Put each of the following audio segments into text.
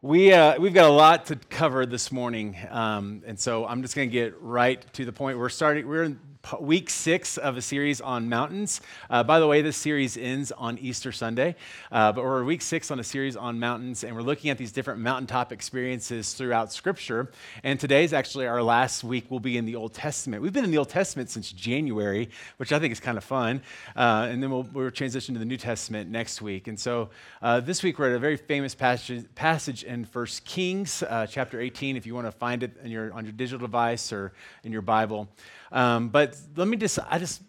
We, uh, we've got a lot to cover this morning, um, and so I'm just going to get right to the point. We're starting. We're in week six of a series on mountains. Uh, by the way, this series ends on Easter Sunday, uh, but we're week six on a series on mountains, and we're looking at these different mountaintop experiences throughout Scripture. And today's actually our last week. We'll be in the Old Testament. We've been in the Old Testament since January, which I think is kind of fun. Uh, and then we'll, we'll transition to the New Testament next week. And so uh, this week we're at a very famous passage, passage in First Kings, uh, chapter 18. If you want to find it your, on your digital device or in your Bible. Um, but let me just, I just,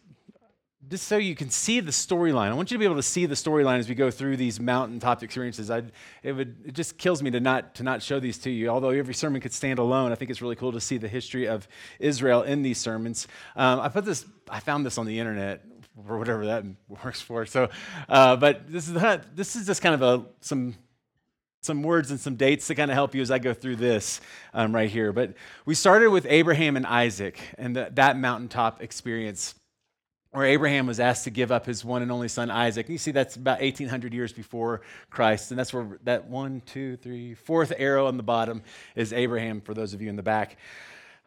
just so you can see the storyline. I want you to be able to see the storyline as we go through these mountaintop experiences. I, it, would, it just kills me to not, to not show these to you. Although every sermon could stand alone, I think it's really cool to see the history of Israel in these sermons. Um, I put this, I found this on the internet or whatever that works for. So, uh, but this is, this is just kind of a, some some words and some dates to kind of help you as I go through this um, right here. But we started with Abraham and Isaac and the, that mountaintop experience where Abraham was asked to give up his one and only son Isaac. And you see, that's about 1,800 years before Christ. And that's where that one, two, three, fourth arrow on the bottom is Abraham, for those of you in the back.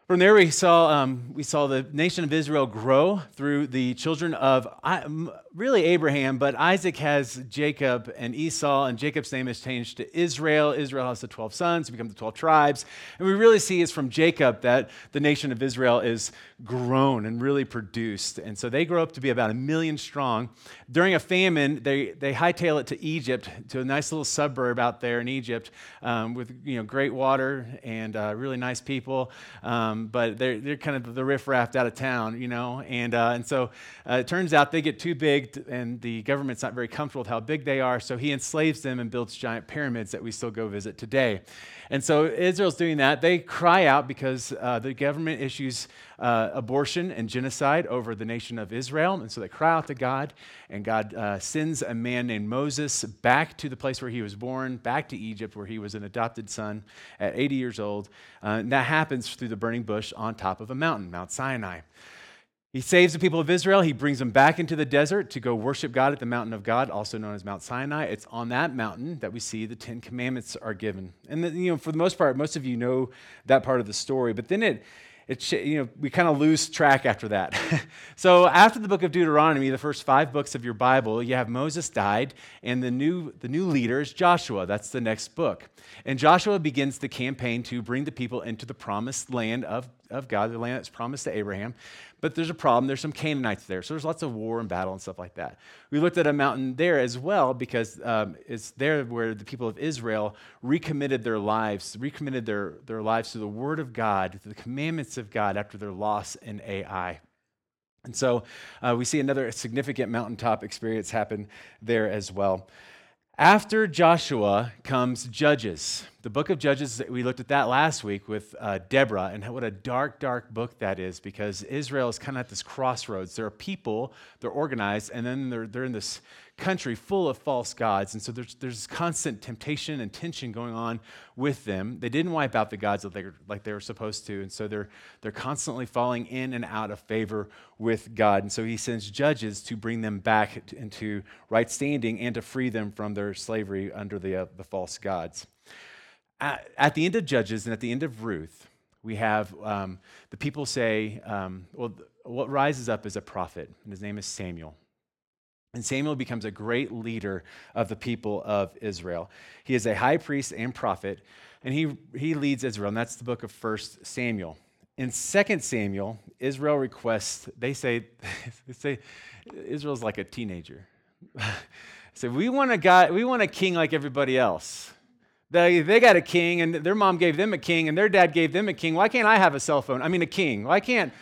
From there, we saw, um, we saw the nation of Israel grow through the children of really Abraham, but Isaac has Jacob and Esau, and Jacob's name is changed to Israel. Israel has the 12 sons, become the 12 tribes. And we really see it's from Jacob that the nation of Israel is grown and really produced. And so they grow up to be about a million strong. During a famine, they, they hightail it to Egypt, to a nice little suburb out there in Egypt um, with you know, great water and uh, really nice people. Um, but they're, they're kind of the riffraff out of town, you know. And, uh, and so uh, it turns out they get too big, and the government's not very comfortable with how big they are. So he enslaves them and builds giant pyramids that we still go visit today. And so Israel's doing that. They cry out because uh, the government issues uh, abortion and genocide over the nation of Israel. And so they cry out to God, and God uh, sends a man named Moses back to the place where he was born, back to Egypt, where he was an adopted son at 80 years old. Uh, and that happens through the burning bush on top of a mountain, Mount Sinai. He saves the people of Israel. He brings them back into the desert to go worship God at the mountain of God, also known as Mount Sinai. It's on that mountain that we see the Ten Commandments are given. And the, you know, for the most part, most of you know that part of the story. But then it, it you know, we kind of lose track after that. so after the book of Deuteronomy, the first five books of your Bible, you have Moses died, and the new, the new leader is Joshua. That's the next book. And Joshua begins the campaign to bring the people into the promised land of, of God, the land that's promised to Abraham. But there's a problem. There's some Canaanites there. So there's lots of war and battle and stuff like that. We looked at a mountain there as well because um, it's there where the people of Israel recommitted their lives, recommitted their, their lives to the Word of God, to the commandments of God after their loss in Ai. And so uh, we see another significant mountaintop experience happen there as well. After Joshua comes Judges. The book of Judges, we looked at that last week with uh, Deborah, and what a dark, dark book that is because Israel is kind of at this crossroads. There are people, they're organized, and then they're, they're in this country full of false gods. And so there's, there's constant temptation and tension going on with them. They didn't wipe out the gods like they, were, like they were supposed to. And so they're, they're constantly falling in and out of favor with God. And so he sends judges to bring them back into right standing and to free them from their slavery under the, uh, the false gods. At, at, the end of Judges and at the end of Ruth, we have um, the people say, um, well, what rises up is a prophet, and his name is Samuel. And Samuel becomes a great leader of the people of Israel. He is a high priest and prophet, and he, he leads Israel. And that's the book of First Samuel. In Second Samuel, Israel requests, they say, they say Israel's like a teenager. say, we want a guy, we want a king like everybody else. They, they got a king, and their mom gave them a king, and their dad gave them a king. Why can't I have a cell phone? I mean, a king. Why can't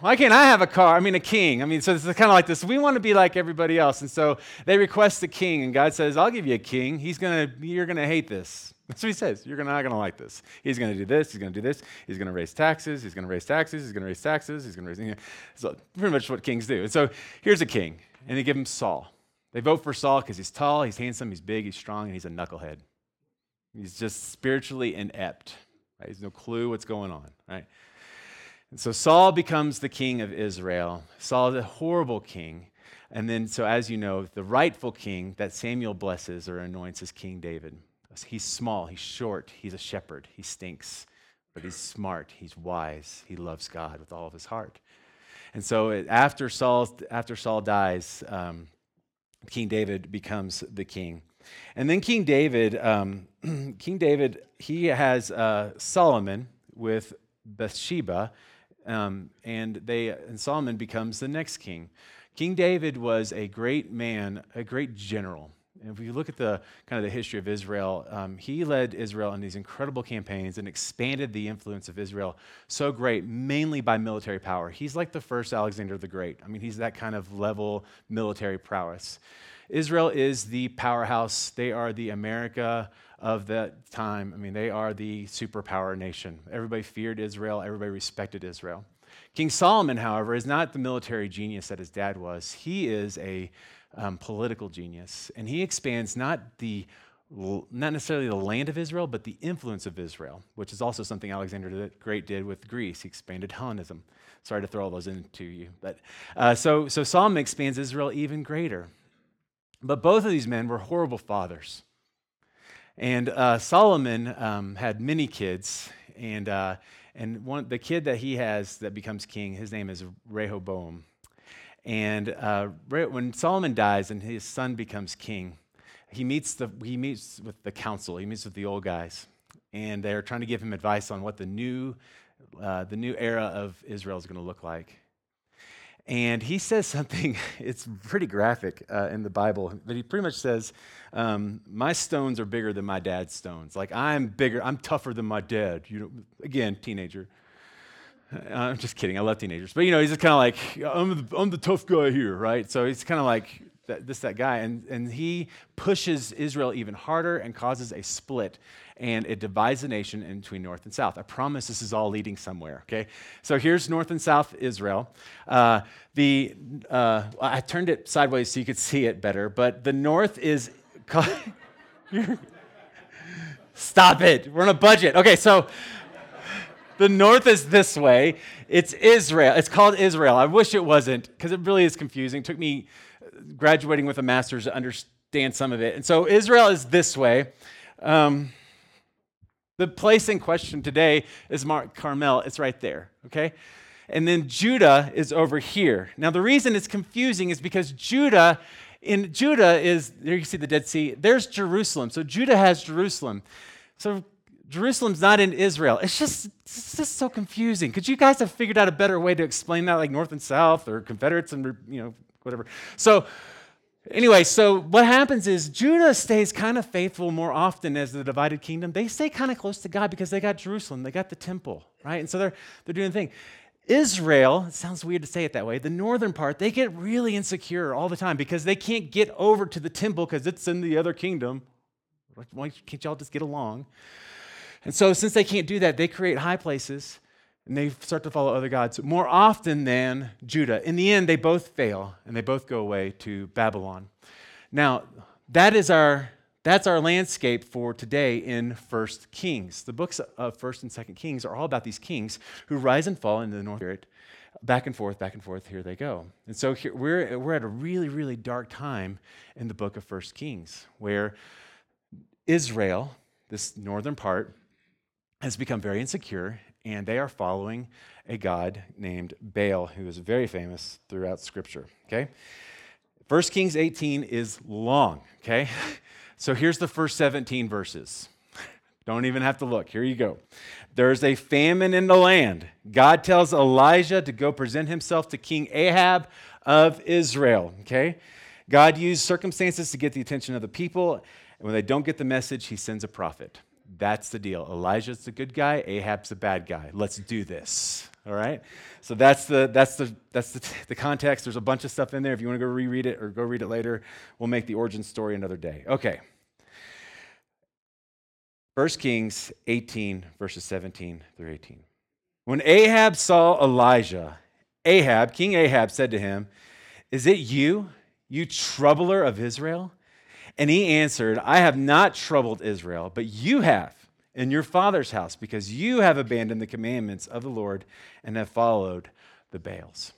why can't I have a car? I mean, a king. I mean, so it's kind of like this. We want to be like everybody else. And so they request a king, and God says, I'll give you a king. He's gonna, you're going to hate this. That's what he says. You're not going to like this. He's going to do this. He's going to do this. He's going to raise taxes. He's going to raise taxes. He's going to raise taxes. He's going to raise. You know, so pretty much what kings do. And so here's a king, and they give him Saul. They vote for Saul because he's tall, he's handsome, he's big, he's strong, and he's a knucklehead. He's just spiritually inept. Right? He's no clue what's going on. Right? And so Saul becomes the king of Israel. Saul is a horrible king. And then, so as you know, the rightful king that Samuel blesses or anoints is King David, He's small, he's short, he's a shepherd, he stinks, but he's smart, he's wise, he loves God with all of his heart. And so after Saul, after Saul dies, um, King David becomes the king. And then King David, um, King David, he has uh, Solomon with Bathsheba, um, and they and Solomon becomes the next king. King David was a great man, a great general. And if you look at the kind of the history of Israel, um, he led Israel in these incredible campaigns and expanded the influence of Israel so great, mainly by military power. He's like the first Alexander the Great. I mean, he's that kind of level military prowess. Israel is the powerhouse. They are the America of that time. I mean, they are the superpower nation. Everybody feared Israel, everybody respected Israel. King Solomon, however, is not the military genius that his dad was. He is a um, political genius, and he expands not the not necessarily the land of Israel, but the influence of Israel, which is also something Alexander the Great did with Greece. He expanded Hellenism. Sorry to throw all those into you, but uh, so so Solomon expands Israel even greater. But both of these men were horrible fathers. And uh, Solomon um, had many kids, and, uh, and one, the kid that he has that becomes king, his name is Rehoboam. And uh, when Solomon dies and his son becomes king, he meets, the, he meets with the council, he meets with the old guys, and they're trying to give him advice on what the new, uh, the new era of Israel is going to look like. And he says something, it's pretty graphic uh, in the Bible, but he pretty much says, um, My stones are bigger than my dad's stones. Like, I'm bigger, I'm tougher than my dad. You know, again, teenager. Uh, I'm just kidding. I love teenagers. But, you know, he's just kind of like, I'm the, I'm the tough guy here, right? So he's kind of like that, this, that guy. And, and he pushes Israel even harder and causes a split and it divides the nation in between north and south. I promise this is all leading somewhere, okay? So here's north and south Israel. Uh, the, uh, I turned it sideways so you could see it better, but the north is. Stop it. We're on a budget. Okay, so the north is this way. It's Israel. It's called Israel. I wish it wasn't because it really is confusing. It took me graduating with a master's to understand some of it. And so Israel is this way. Um, the place in question today is Mount Carmel. It's right there, okay? And then Judah is over here. Now, the reason it's confusing is because Judah, in Judah is, there you see the Dead Sea, there's Jerusalem. So Judah has Jerusalem. So Jerusalem's not in Israel. It's just, it's just so confusing. Could you guys have figured out a better way to explain that, like North and South or Confederates and, you know, whatever? So, Anyway, so what happens is Judah stays kind of faithful more often as the divided kingdom. They stay kind of close to God because they got Jerusalem, they got the temple, right? And so they're, they're doing the thing. Israel, it sounds weird to say it that way, the northern part, they get really insecure all the time because they can't get over to the temple because it's in the other kingdom. Why can't y'all just get along? And so, since they can't do that, they create high places and they start to follow other gods more often than Judah. In the end, they both fail and they both go away to Babylon. Now, that is our that's our landscape for today in First Kings. The books of First and Second Kings are all about these kings who rise and fall into the North Spirit, back and forth, back and forth. Here they go. And so here, we're we're at a really really dark time in the book of First Kings, where Israel, this northern part, has become very insecure and they are following a god named Baal, who is very famous throughout Scripture. Okay? 1 Kings 18 is long, okay? So here's the first 17 verses. Don't even have to look. Here you go. There's a famine in the land. God tells Elijah to go present himself to King Ahab of Israel, okay? God used circumstances to get the attention of the people, and when they don't get the message, he sends a prophet. That's the deal. Elijah's the good guy, Ahab's the bad guy. Let's do this. All right? So that's the that's the that's the, the context. There's a bunch of stuff in there. If you want to go reread it or go read it later, we'll make the origin story another day. Okay. 1 Kings 18, verses 17 through 18. When Ahab saw Elijah, Ahab, King Ahab, said to him, Is it you, you troubler of Israel? And he answered, I have not troubled Israel, but you have in your father's house, because you have abandoned the commandments of the Lord and have followed the Baals.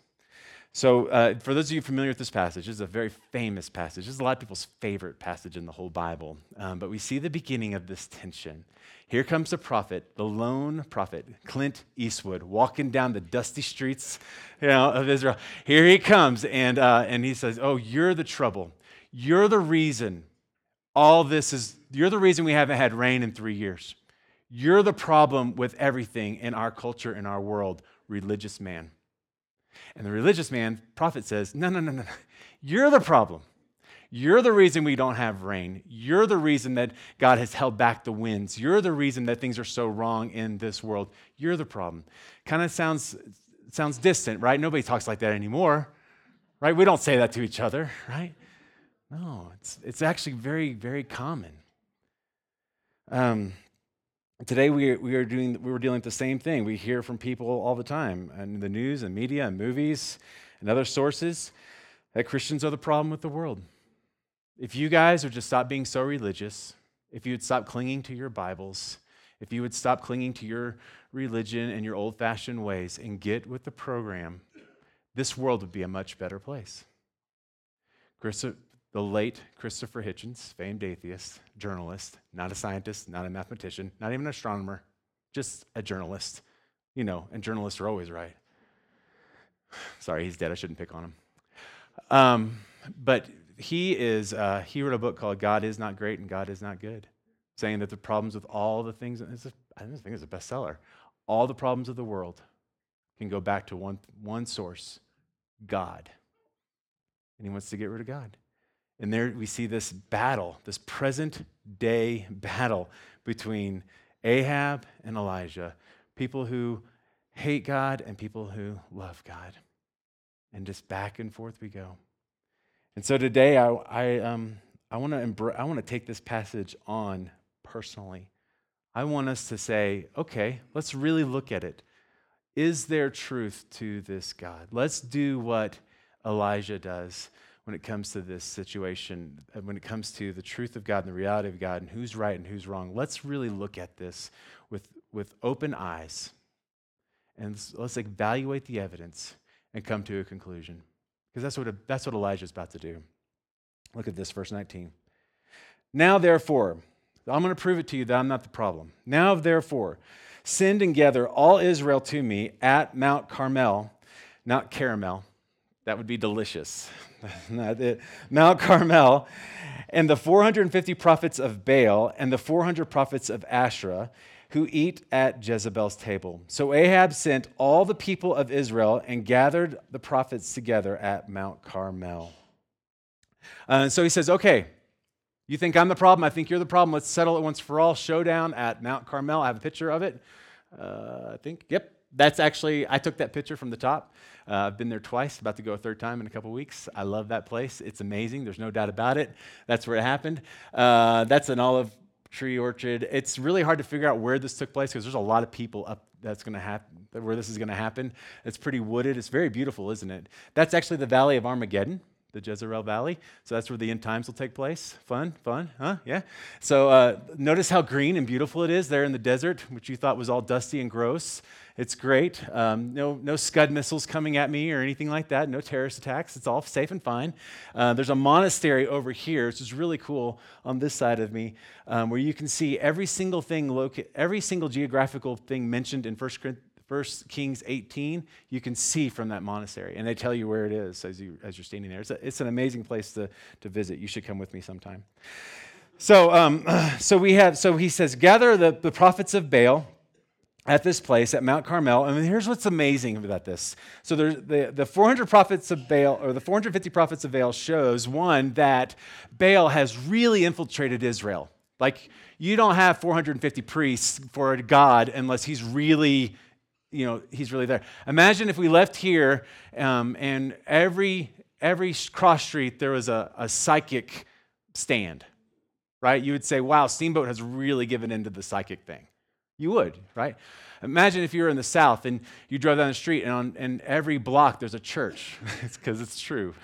So, uh, for those of you familiar with this passage, this is a very famous passage. This is a lot of people's favorite passage in the whole Bible. Um, but we see the beginning of this tension. Here comes the prophet, the lone prophet, Clint Eastwood, walking down the dusty streets you know, of Israel. Here he comes, and, uh, and he says, Oh, you're the trouble. You're the reason all this is, you're the reason we haven't had rain in three years. You're the problem with everything in our culture, in our world, religious man. And the religious man, prophet says, No, no, no, no. You're the problem. You're the reason we don't have rain. You're the reason that God has held back the winds. You're the reason that things are so wrong in this world. You're the problem. Kind of sounds, sounds distant, right? Nobody talks like that anymore, right? We don't say that to each other, right? No, it's, it's actually very, very common. Um, today we, we are doing we were dealing with the same thing. We hear from people all the time in the news and media and movies and other sources that Christians are the problem with the world. If you guys would just stop being so religious, if you would stop clinging to your Bibles, if you would stop clinging to your religion and your old fashioned ways and get with the program, this world would be a much better place. The late Christopher Hitchens, famed atheist, journalist, not a scientist, not a mathematician, not even an astronomer, just a journalist. You know, and journalists are always right. Sorry, he's dead. I shouldn't pick on him. Um, but he is uh, he wrote a book called god is not great and god is not good saying that the problems with all the things it's a, i think it's a bestseller all the problems of the world can go back to one, one source god and he wants to get rid of god and there we see this battle this present day battle between ahab and elijah people who hate god and people who love god and just back and forth we go and so today, I, I, um, I want to I want to take this passage on personally. I want us to say, okay, let's really look at it. Is there truth to this God? Let's do what Elijah does when it comes to this situation, when it comes to the truth of God and the reality of God and who's right and who's wrong. Let's really look at this with, with open eyes and let's evaluate the evidence and come to a conclusion. Because that's what, that's what Elijah's about to do. Look at this, verse 19. Now, therefore, I'm going to prove it to you that I'm not the problem. Now, therefore, send and gather all Israel to me at Mount Carmel, not caramel. That would be delicious. Mount Carmel, and the 450 prophets of Baal and the 400 prophets of Asherah who eat at Jezebel's table. So Ahab sent all the people of Israel and gathered the prophets together at Mount Carmel. Uh, so he says, Okay, you think I'm the problem? I think you're the problem. Let's settle it once for all. Showdown at Mount Carmel. I have a picture of it. Uh, I think, yep, that's actually, I took that picture from the top. Uh, I've been there twice, about to go a third time in a couple weeks. I love that place. It's amazing. There's no doubt about it. That's where it happened. Uh, that's an olive tree orchard. It's really hard to figure out where this took place because there's a lot of people up that's going to happen where this is going to happen. It's pretty wooded. It's very beautiful, isn't it? That's actually the Valley of Armageddon, the Jezreel Valley. So that's where the end times will take place. Fun, fun, huh? Yeah. So uh, notice how green and beautiful it is there in the desert, which you thought was all dusty and gross. It's great. Um, no, no Scud missiles coming at me or anything like that. No terrorist attacks. It's all safe and fine. Uh, there's a monastery over here, which is really cool on this side of me, um, where you can see every single thing, loca- every single geographical thing mentioned in 1 First Kings 18, you can see from that monastery, and they tell you where it is as, you, as you're standing there. It's, a, it's an amazing place to, to visit. You should come with me sometime. So, um, so we have, so he says, gather the, the prophets of Baal at this place at Mount Carmel. And here's what's amazing about this. So there's the, the 400 prophets of Baal, or the 450 prophets of Baal shows one, that Baal has really infiltrated Israel. Like, you don't have 450 priests for a God unless he's really, you know, he's really there. Imagine if we left here um, and every, every cross street there was a, a psychic stand, right? You would say, wow, Steamboat has really given into the psychic thing. You would, right? Imagine if you were in the South and you drove down the street and on and every block there's a church. it's because it's true.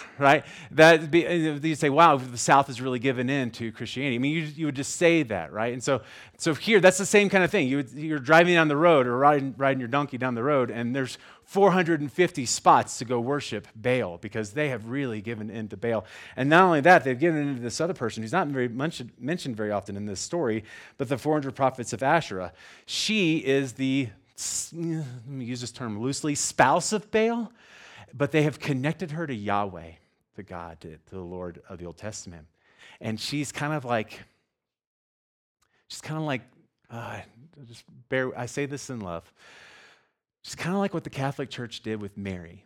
right? That be, uh, you say, wow, the South has really given in to Christianity. I mean, you, you would just say that, right? And so, so here, that's the same kind of thing. You you're driving down the road or riding, riding your donkey down the road, and there's 450 spots to go worship Baal because they have really given in to Baal. And not only that, they've given in to this other person who's not very mentioned, mentioned very often in this story, but the 400 prophets of Asherah. She is the, let me use this term loosely, spouse of Baal, but they have connected her to Yahweh to God, to, the Lord of the Old Testament. And she's kind of like, she's kind of like, uh, just bear, I say this in love. She's kind of like what the Catholic Church did with Mary.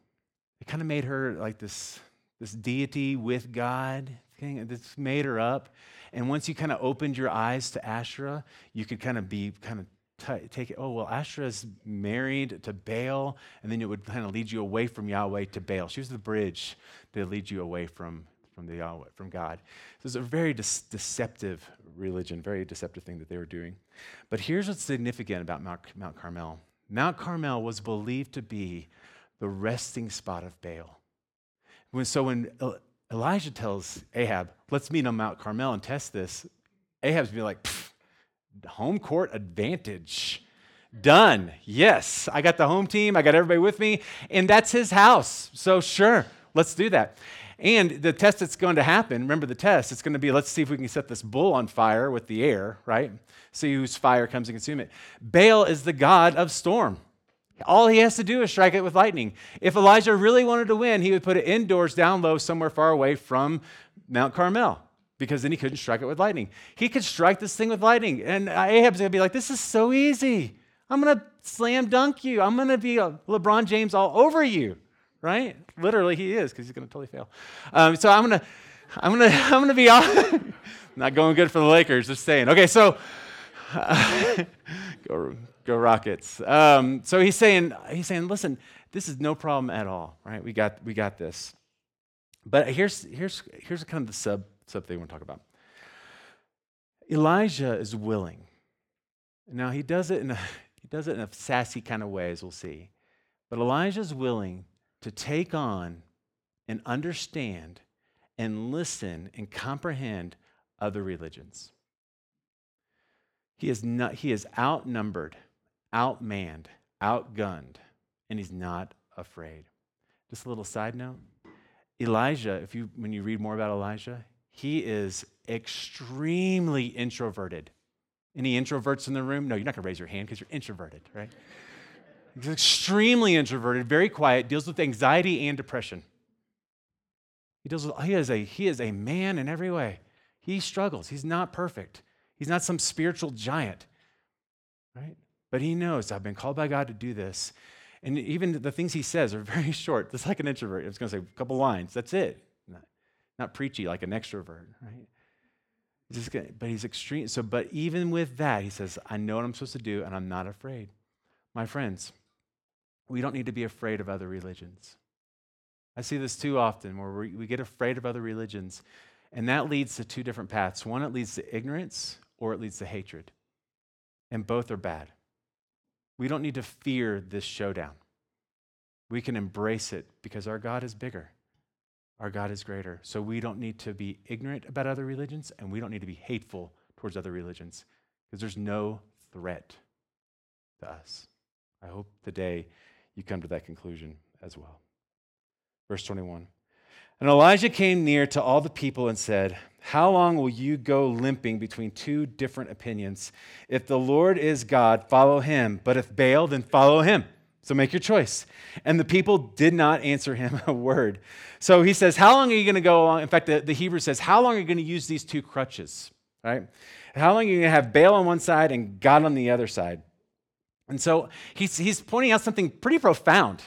It kind of made her like this, this deity with God. This made her up. And once you kind of opened your eyes to Asherah, you could kind of be kind of t- take it, oh, well, Asherah is married to Baal, and then it would kind of lead you away from Yahweh to Baal. She was the bridge to lead you away from, from, the Yahweh, from God. So it's a very de- deceptive religion, very deceptive thing that they were doing. But here's what's significant about Mount, Mount Carmel Mount Carmel was believed to be the resting spot of Baal. When, so when Elijah tells Ahab, let's meet on Mount Carmel and test this, Ahab's be like, home court advantage. Done. Yes, I got the home team. I got everybody with me. And that's his house. So, sure, let's do that. And the test that's going to happen, remember the test, it's going to be let's see if we can set this bull on fire with the air, right? See whose fire comes and consume it. Baal is the god of storm. All he has to do is strike it with lightning. If Elijah really wanted to win, he would put it indoors down low somewhere far away from Mount Carmel because then he couldn't strike it with lightning. He could strike this thing with lightning. And Ahab's going to be like, this is so easy. I'm going to slam dunk you. I'm going to be a LeBron James all over you, right? Literally, he is because he's going to totally fail. Um, so I'm going to, I'm to, I'm to be not going good for the Lakers. Just saying. Okay, so go, go Rockets. Um, so he's saying, he's saying, listen, this is no problem at all, right? We got, we got this. But here's, here's, here's kind of the sub something we want to talk about. Elijah is willing. Now he does it in a, he does it in a sassy kind of way, as we'll see. But Elijah is willing to take on and understand and listen and comprehend other religions. He is not he is outnumbered, outmanned, outgunned, and he's not afraid. Just a little side note. Elijah, if you when you read more about Elijah, he is extremely introverted. Any introverts in the room? No, you're not going to raise your hand because you're introverted, right? He's extremely introverted, very quiet, deals with anxiety and depression. He, deals with, he, is a, he is a man in every way. He struggles. He's not perfect. He's not some spiritual giant, right? But he knows I've been called by God to do this. And even the things he says are very short, just like an introvert. I was going to say a couple lines. That's it not preachy like an extrovert, right? He's gonna, but he's extreme. So, but even with that, he says, I know what I'm supposed to do and I'm not afraid. My friends, we don't need to be afraid of other religions. I see this too often where we, we get afraid of other religions, and that leads to two different paths. One, it leads to ignorance, or it leads to hatred. And both are bad. We don't need to fear this showdown. We can embrace it because our God is bigger. Our God is greater. So we don't need to be ignorant about other religions and we don't need to be hateful towards other religions because there's no threat to us. I hope today you come to that conclusion as well. Verse 21. And Elijah came near to all the people and said, How long will you go limping between two different opinions? If the Lord is God, follow him, but if Baal, then follow him. So make your choice. And the people did not answer him a word. So he says, How long are you going to go along? In fact, the, the Hebrew says, How long are you going to use these two crutches? Right? How long are you going to have Baal on one side and God on the other side? And so he's, he's pointing out something pretty profound.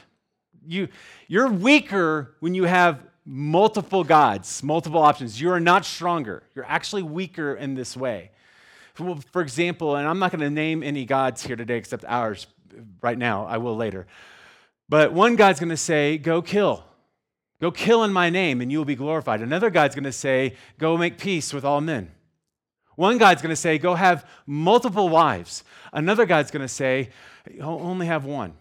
You, you're weaker when you have multiple gods, multiple options. You are not stronger. You're actually weaker in this way. For, for example, and I'm not going to name any gods here today except ours, right now. I will later. But one God's going to say, Go kill. Go kill in my name, and you will be glorified. Another God's going to say, Go make peace with all men. One God's going to say, Go have multiple wives. Another God's going to say, Only have one.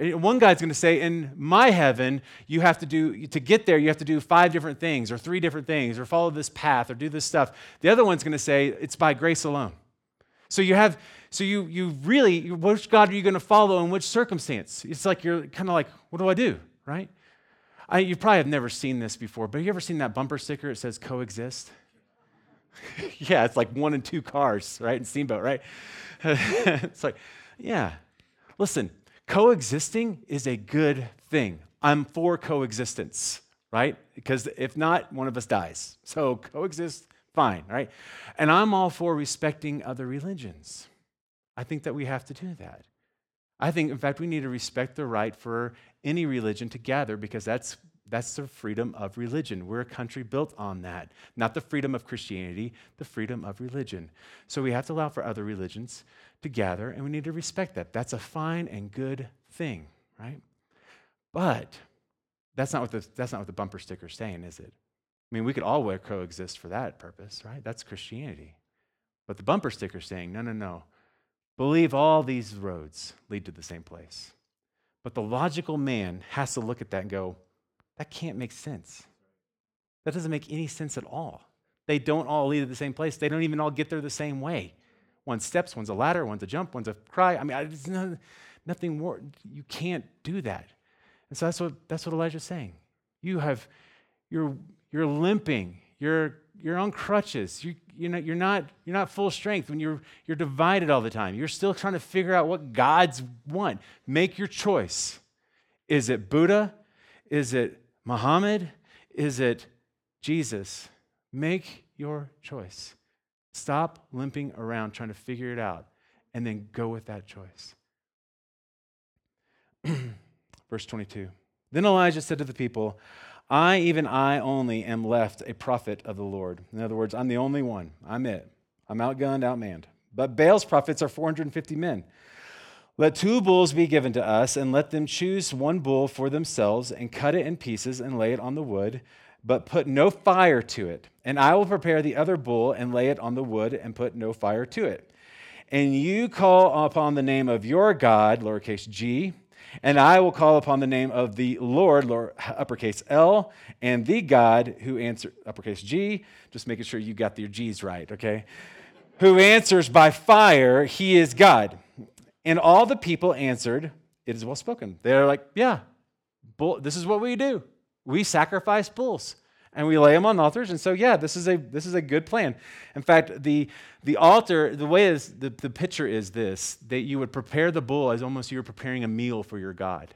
One guy's going to say, in my heaven, you have to do, to get there, you have to do five different things, or three different things, or follow this path, or do this stuff. The other one's going to say, it's by grace alone. So you have, so you, you really, which God are you going to follow in which circumstance? It's like you're kind of like, what do I do, right? I, you probably have never seen this before, but have you ever seen that bumper sticker? It says coexist. yeah, it's like one and two cars, right? In Steamboat, right? it's like, yeah. Listen, coexisting is a good thing. I'm for coexistence, right? Because if not, one of us dies. So coexist, fine, right? And I'm all for respecting other religions. I think that we have to do that. I think, in fact, we need to respect the right for any religion to gather because that's that's the freedom of religion. We're a country built on that. Not the freedom of Christianity, the freedom of religion. So we have to allow for other religions to gather, and we need to respect that. That's a fine and good thing, right? But that's not what the, that's not what the bumper sticker's saying, is it? I mean, we could all coexist for that purpose, right? That's Christianity. But the bumper sticker's saying, no, no, no. Believe all these roads lead to the same place. But the logical man has to look at that and go, that can't make sense. That doesn't make any sense at all. They don't all lead to the same place. They don't even all get there the same way. One steps, one's a ladder, one's a jump, one's a cry. I mean, it's not, nothing more. You can't do that. And so that's what, that's what Elijah's saying. You have, you're, you're limping. You're, you're on crutches. You, you're, not, you're, not, you're not full strength when you're, you're divided all the time. You're still trying to figure out what God's want. Make your choice. Is it Buddha? Is it Muhammad? Is it Jesus? Make your choice. Stop limping around trying to figure it out and then go with that choice. Verse 22. Then Elijah said to the people, I, even I only, am left a prophet of the Lord. In other words, I'm the only one. I'm it. I'm outgunned, outmanned. But Baal's prophets are 450 men. Let two bulls be given to us, and let them choose one bull for themselves, and cut it in pieces, and lay it on the wood, but put no fire to it. And I will prepare the other bull, and lay it on the wood, and put no fire to it. And you call upon the name of your God, lowercase g, and I will call upon the name of the Lord, lower, uppercase L, and the God who answers, uppercase G, just making sure you got your G's right, okay? who answers by fire, he is God. And all the people answered, It is well spoken. They're like, Yeah, bull, this is what we do. We sacrifice bulls and we lay them on altars. And so, yeah, this is a, this is a good plan. In fact, the, the altar, the way is, the, the picture is this that you would prepare the bull as almost you were preparing a meal for your God.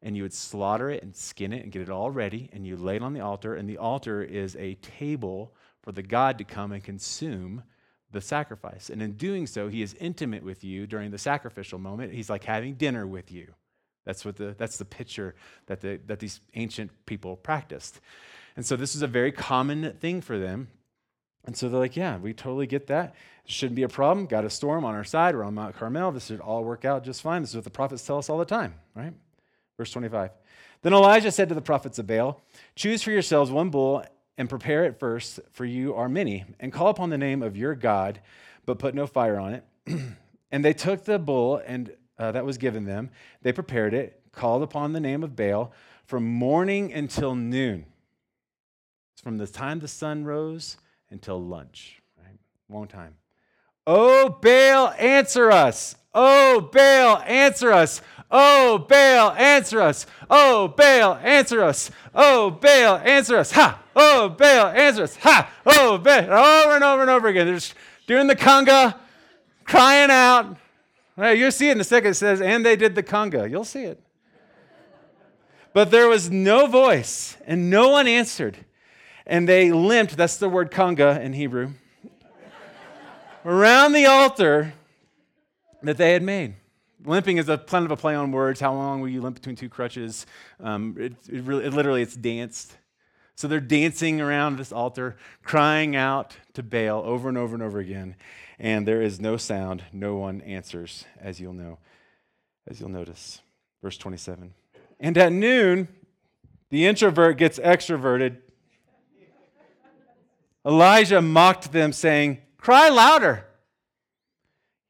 And you would slaughter it and skin it and get it all ready, and you lay it on the altar. And the altar is a table for the God to come and consume the sacrifice. And in doing so, he is intimate with you during the sacrificial moment. He's like having dinner with you. That's, what the, that's the picture that, the, that these ancient people practiced. And so this is a very common thing for them. And so they're like, yeah, we totally get that. It shouldn't be a problem. Got a storm on our side. We're on Mount Carmel. This should all work out just fine. This is what the prophets tell us all the time, right? Verse 25. Then Elijah said to the prophets of Baal, Choose for yourselves one bull and prepare it first, for you are many, and call upon the name of your God, but put no fire on it. and they took the bull and uh, that was given them. They prepared it, called upon the name of Baal from morning until noon. It's from the time the sun rose until lunch, right? Long time. Oh, Baal, answer us. Oh, Baal, answer us. Oh, Baal, answer us. Oh, Baal, answer us. Oh, Baal, answer us. Ha! Oh, Baal, answer us. Ha! Oh, Baal. Over and over and over again. They're just doing the conga, crying out. Well, you'll see it in a second. It says, and they did the conga. You'll see it. But there was no voice, and no one answered. And they limped, that's the word conga in Hebrew, around the altar that they had made. Limping is a kind of a play on words. How long will you limp between two crutches? Um, it, it, really, it literally, it's danced. So they're dancing around this altar, crying out to Baal over and over and over again. And there is no sound. No one answers, as you'll know, as you'll notice. Verse 27. And at noon, the introvert gets extroverted. Elijah mocked them, saying, Cry louder.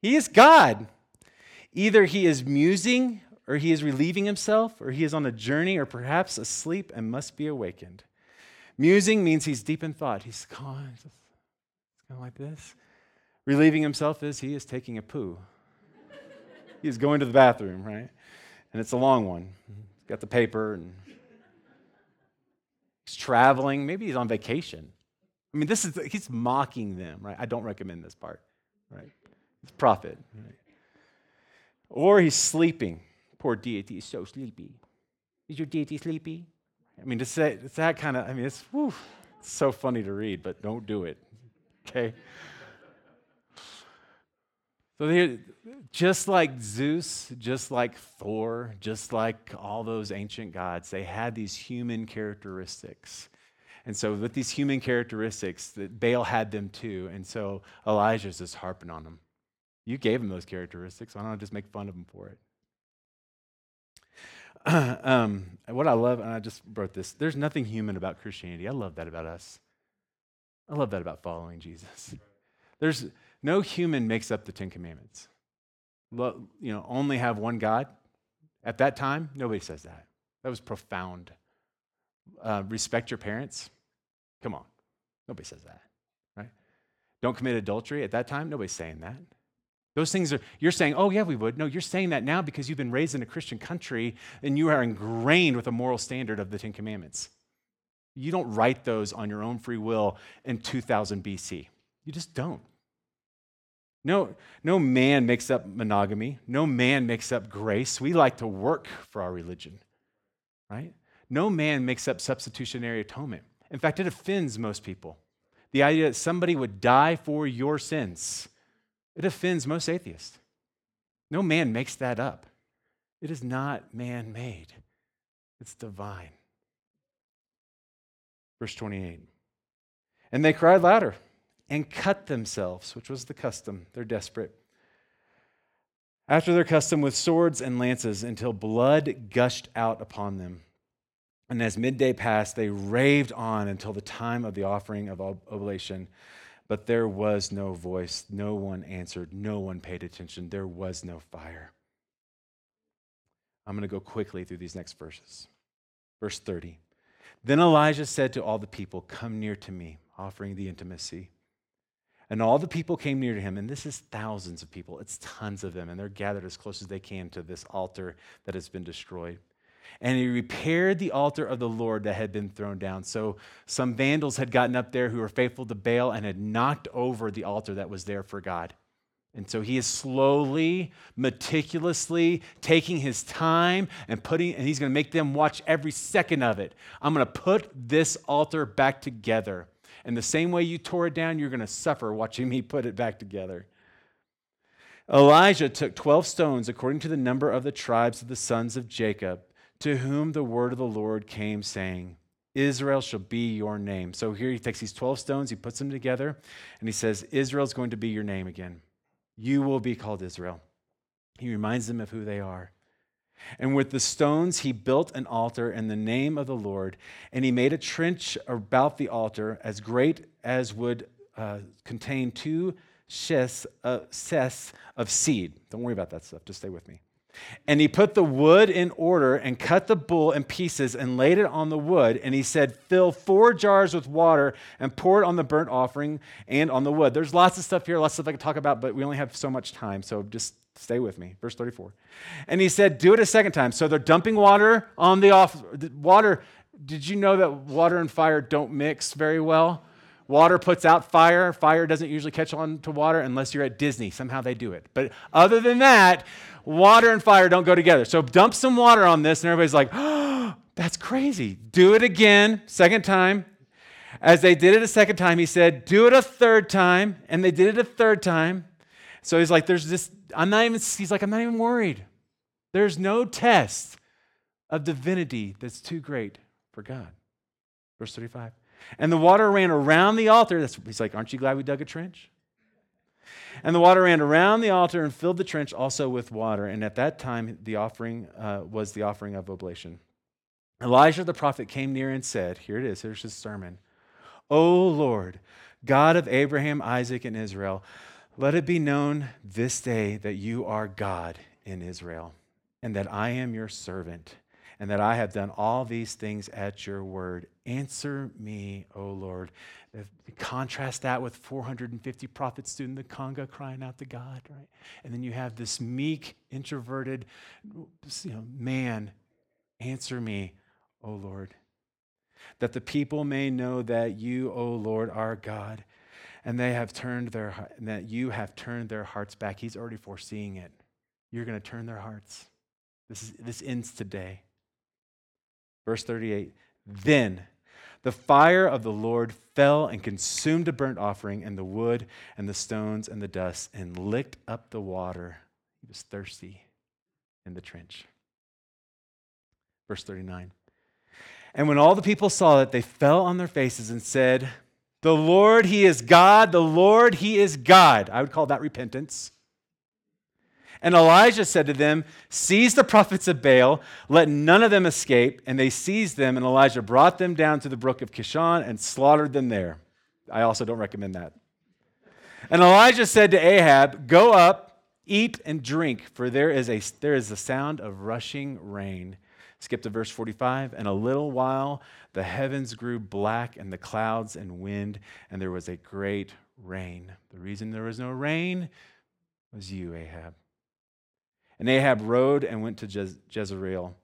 He is God. Either he is musing or he is relieving himself, or he is on a journey, or perhaps asleep and must be awakened. Musing means he's deep in thought. He's kind of like this. Relieving himself is he is taking a poo. he is going to the bathroom, right? And it's a long one. He's got the paper and he's traveling. Maybe he's on vacation. I mean, this is he's mocking them, right? I don't recommend this part, right? It's prophet, right? Or he's sleeping. Poor deity is so sleepy. Is your deity sleepy? I mean, to say it's that kind of. I mean, it's, whew, it's so funny to read, but don't do it. Okay. So they, just like Zeus, just like Thor, just like all those ancient gods, they had these human characteristics. And so, with these human characteristics, that Baal had them too. And so, Elijah's just harping on them. You gave him those characteristics. Why don't I just make fun of him for it? um, what I love, and I just wrote this there's nothing human about Christianity. I love that about us. I love that about following Jesus. There's no human makes up the Ten Commandments. You know, only have one God. At that time, nobody says that. That was profound. Uh, respect your parents. Come on. Nobody says that, right? Don't commit adultery. At that time, nobody's saying that. Those things are, you're saying, oh, yeah, we would. No, you're saying that now because you've been raised in a Christian country and you are ingrained with a moral standard of the Ten Commandments. You don't write those on your own free will in 2000 BC. You just don't. No, no man makes up monogamy. No man makes up grace. We like to work for our religion, right? No man makes up substitutionary atonement. In fact, it offends most people. The idea that somebody would die for your sins, it offends most atheists. No man makes that up. It is not man made, it's divine. Verse 28. And they cried louder and cut themselves, which was the custom. They're desperate. After their custom, with swords and lances, until blood gushed out upon them. And as midday passed, they raved on until the time of the offering of oblation. But there was no voice. No one answered. No one paid attention. There was no fire. I'm going to go quickly through these next verses. Verse 30. Then Elijah said to all the people, Come near to me, offering the intimacy. And all the people came near to him, and this is thousands of people. It's tons of them, and they're gathered as close as they can to this altar that has been destroyed. And he repaired the altar of the Lord that had been thrown down. So some vandals had gotten up there who were faithful to Baal and had knocked over the altar that was there for God. And so he is slowly, meticulously taking his time and putting, and he's going to make them watch every second of it. I'm going to put this altar back together. And the same way you tore it down, you're going to suffer watching me put it back together. Elijah took 12 stones according to the number of the tribes of the sons of Jacob, to whom the word of the Lord came, saying, Israel shall be your name. So here he takes these 12 stones, he puts them together, and he says, Israel's going to be your name again. You will be called Israel. He reminds them of who they are. And with the stones, he built an altar in the name of the Lord, and he made a trench about the altar as great as would uh, contain two sess, uh, of seed. Don't worry about that stuff, just stay with me. And he put the wood in order and cut the bull in pieces and laid it on the wood. And he said, Fill four jars with water and pour it on the burnt offering and on the wood. There's lots of stuff here, lots of stuff I could talk about, but we only have so much time. So just Stay with me. Verse 34. And he said, Do it a second time. So they're dumping water on the off. Water, did you know that water and fire don't mix very well? Water puts out fire. Fire doesn't usually catch on to water unless you're at Disney. Somehow they do it. But other than that, water and fire don't go together. So dump some water on this, and everybody's like, oh, that's crazy. Do it again, second time. As they did it a second time, he said, Do it a third time. And they did it a third time. So he's like, There's this I'm not even, he's like, I'm not even worried. There's no test of divinity that's too great for God. Verse 35. And the water ran around the altar. That's, he's like, Aren't you glad we dug a trench? And the water ran around the altar and filled the trench also with water. And at that time, the offering uh, was the offering of oblation. Elijah the prophet came near and said, Here it is, here's his sermon. O Lord, God of Abraham, Isaac, and Israel, let it be known this day that you are God in Israel, and that I am your servant, and that I have done all these things at your word. Answer me, O Lord. Contrast that with 450 prophets in the Conga crying out to God, right? And then you have this meek, introverted you know, man. Answer me, O Lord. That the people may know that you, O Lord, are God, and they have turned their that you have turned their hearts back. He's already foreseeing it. You're going to turn their hearts. This, is, this ends today. Verse 38 Then the fire of the Lord fell and consumed the burnt offering and the wood and the stones and the dust and licked up the water. He was thirsty in the trench. Verse 39. And when all the people saw it, they fell on their faces and said, The Lord, He is God. The Lord, He is God. I would call that repentance. And Elijah said to them, Seize the prophets of Baal, let none of them escape. And they seized them, and Elijah brought them down to the brook of Kishon and slaughtered them there. I also don't recommend that. And Elijah said to Ahab, Go up, eat and drink, for there is a, there is the sound of rushing rain. Skip to verse 45. And a little while the heavens grew black, and the clouds and wind, and there was a great rain. The reason there was no rain was you, Ahab. And Ahab rode and went to Jez- Jezreel.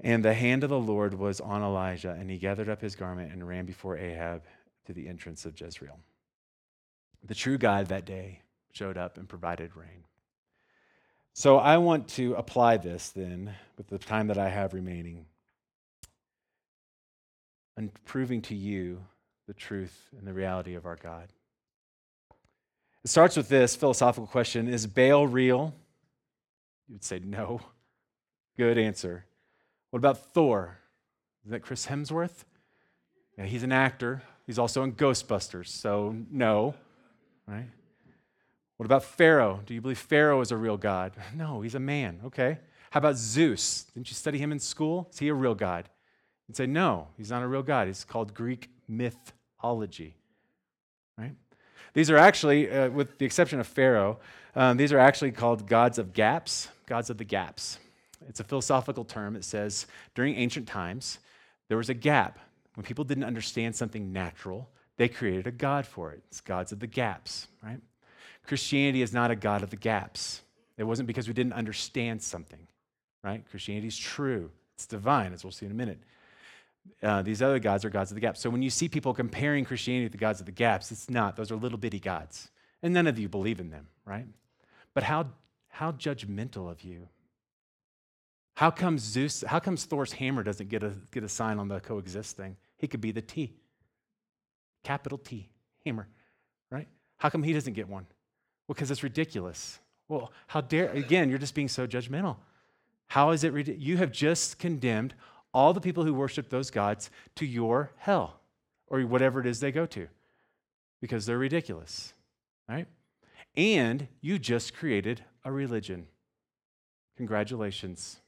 And the hand of the Lord was on Elijah, and he gathered up his garment and ran before Ahab to the entrance of Jezreel. The true God that day showed up and provided rain. So I want to apply this then with the time that I have remaining and proving to you the truth and the reality of our God. It starts with this philosophical question Is Baal real? You would say no. Good answer. What about Thor? Is that Chris Hemsworth? Yeah, he's an actor. He's also in Ghostbusters, so no, right? What about Pharaoh? Do you believe Pharaoh is a real God? No, he's a man. Okay. How about Zeus? Didn't you study him in school? Is he a real God? You'd say, no, he's not a real God. He's called Greek mythology, right? These are actually, uh, with the exception of Pharaoh, um, these are actually called gods of gaps, gods of the gaps. It's a philosophical term. It says during ancient times, there was a gap. When people didn't understand something natural, they created a god for it. It's gods of the gaps, right? Christianity is not a god of the gaps. It wasn't because we didn't understand something, right? Christianity is true, it's divine, as we'll see in a minute. Uh, these other gods are gods of the gaps. So when you see people comparing Christianity to the gods of the gaps, it's not. Those are little bitty gods. And none of you believe in them, right? But how, how judgmental of you. How comes Zeus, how comes Thor's hammer doesn't get a, get a sign on the coexist thing? He could be the T, capital T, hammer, right? How come he doesn't get one? Well, because it's ridiculous. Well, how dare, again, you're just being so judgmental. How is it? You have just condemned all the people who worship those gods to your hell or whatever it is they go to because they're ridiculous, right? And you just created a religion. Congratulations.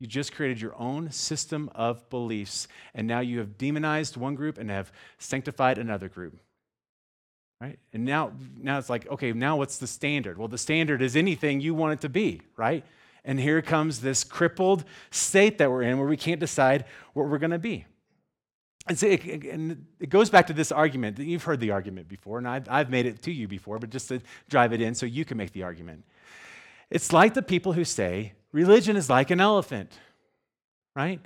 You just created your own system of beliefs, and now you have demonized one group and have sanctified another group. Right? And now, now it's like, okay, now what's the standard? Well, the standard is anything you want it to be, right? And here comes this crippled state that we're in where we can't decide what we're going to be. And, so it, and it goes back to this argument. You've heard the argument before, and I've, I've made it to you before, but just to drive it in so you can make the argument. It's like the people who say religion is like an elephant, right?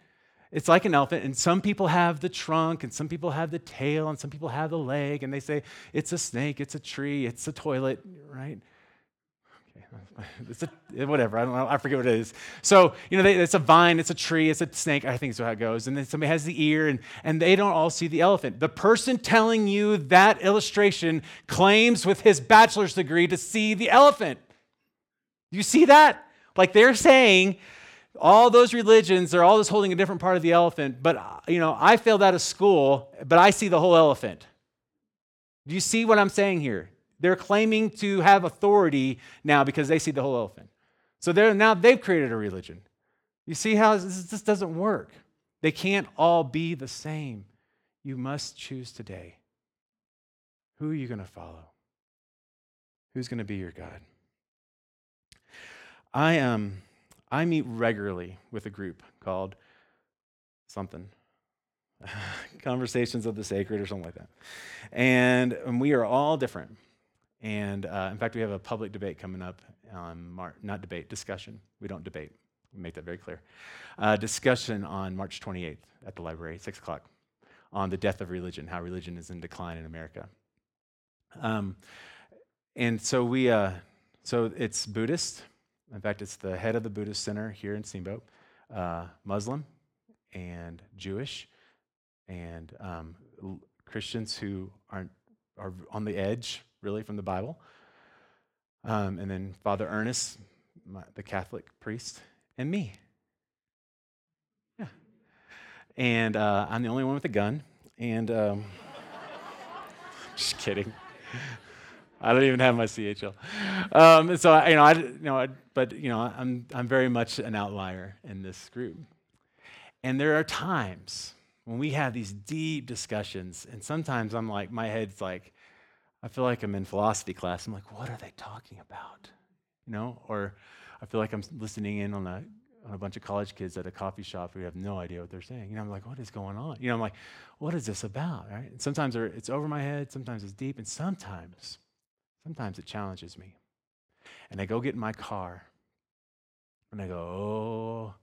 It's like an elephant, and some people have the trunk, and some people have the tail, and some people have the leg, and they say it's a snake, it's a tree, it's a toilet, right? It's a, eh, whatever. I don't know. I forget what it is. So, you know, they, it's a vine, it's a tree, it's a snake. I think is how it goes. And then somebody has the ear, and, and they don't all see the elephant. The person telling you that illustration claims with his bachelor's degree to see the elephant. You see that? Like they're saying, all those religions, they're all just holding a different part of the elephant. But, uh, you know, I failed out of school, but I see the whole elephant. Do you see what I'm saying here? They're claiming to have authority now because they see the whole elephant. So they're now they've created a religion. You see how this, this doesn't work. They can't all be the same. You must choose today. Who are you going to follow? Who's going to be your God? I um I meet regularly with a group called something. Conversations of the Sacred or something like that. And, and we are all different. And uh, in fact, we have a public debate coming up on March, not debate, discussion. We don't debate. We make that very clear. Uh, discussion on March 28th at the library, 6 o'clock, on the death of religion, how religion is in decline in America. Um, and so we, uh, so it's Buddhist. In fact, it's the head of the Buddhist Center here in Steamboat, uh, Muslim and Jewish, and um, Christians who aren't are on the edge really from the Bible. Um, and then Father Ernest, my, the Catholic priest, and me. Yeah. And uh, I'm the only one with a gun. And um, just kidding. I don't even have my CHL. Um, so I, you know, I, you know, I, but you know, I'm I'm very much an outlier in this group. And there are times when we have these deep discussions, and sometimes I'm like, my head's like, I feel like I'm in philosophy class. I'm like, what are they talking about? You know, or I feel like I'm listening in on a, on a bunch of college kids at a coffee shop who have no idea what they're saying. You know, I'm like, what is going on? You know, I'm like, what is this about? Right? And sometimes it's over my head, sometimes it's deep, and sometimes, sometimes it challenges me. And I go get in my car and I go, oh,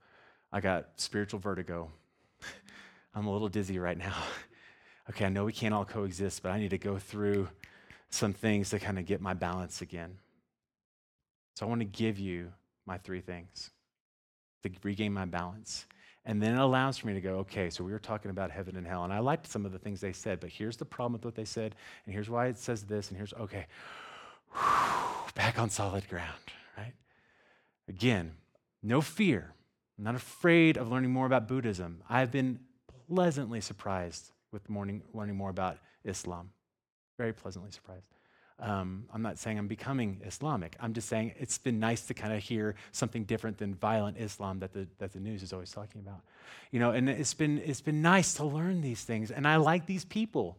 I got spiritual vertigo. I'm a little dizzy right now. okay, I know we can't all coexist, but I need to go through some things to kind of get my balance again. So I want to give you my three things to regain my balance. And then it allows for me to go, okay, so we were talking about heaven and hell. And I liked some of the things they said, but here's the problem with what they said, and here's why it says this, and here's, okay, back on solid ground, right? Again, no fear. I'm not afraid of learning more about Buddhism. I've been pleasantly surprised with morning, learning more about Islam. Very pleasantly surprised. Um, I'm not saying I'm becoming Islamic. I'm just saying it's been nice to kind of hear something different than violent Islam that the, that the news is always talking about. You know, and it's been, it's been nice to learn these things. And I like these people.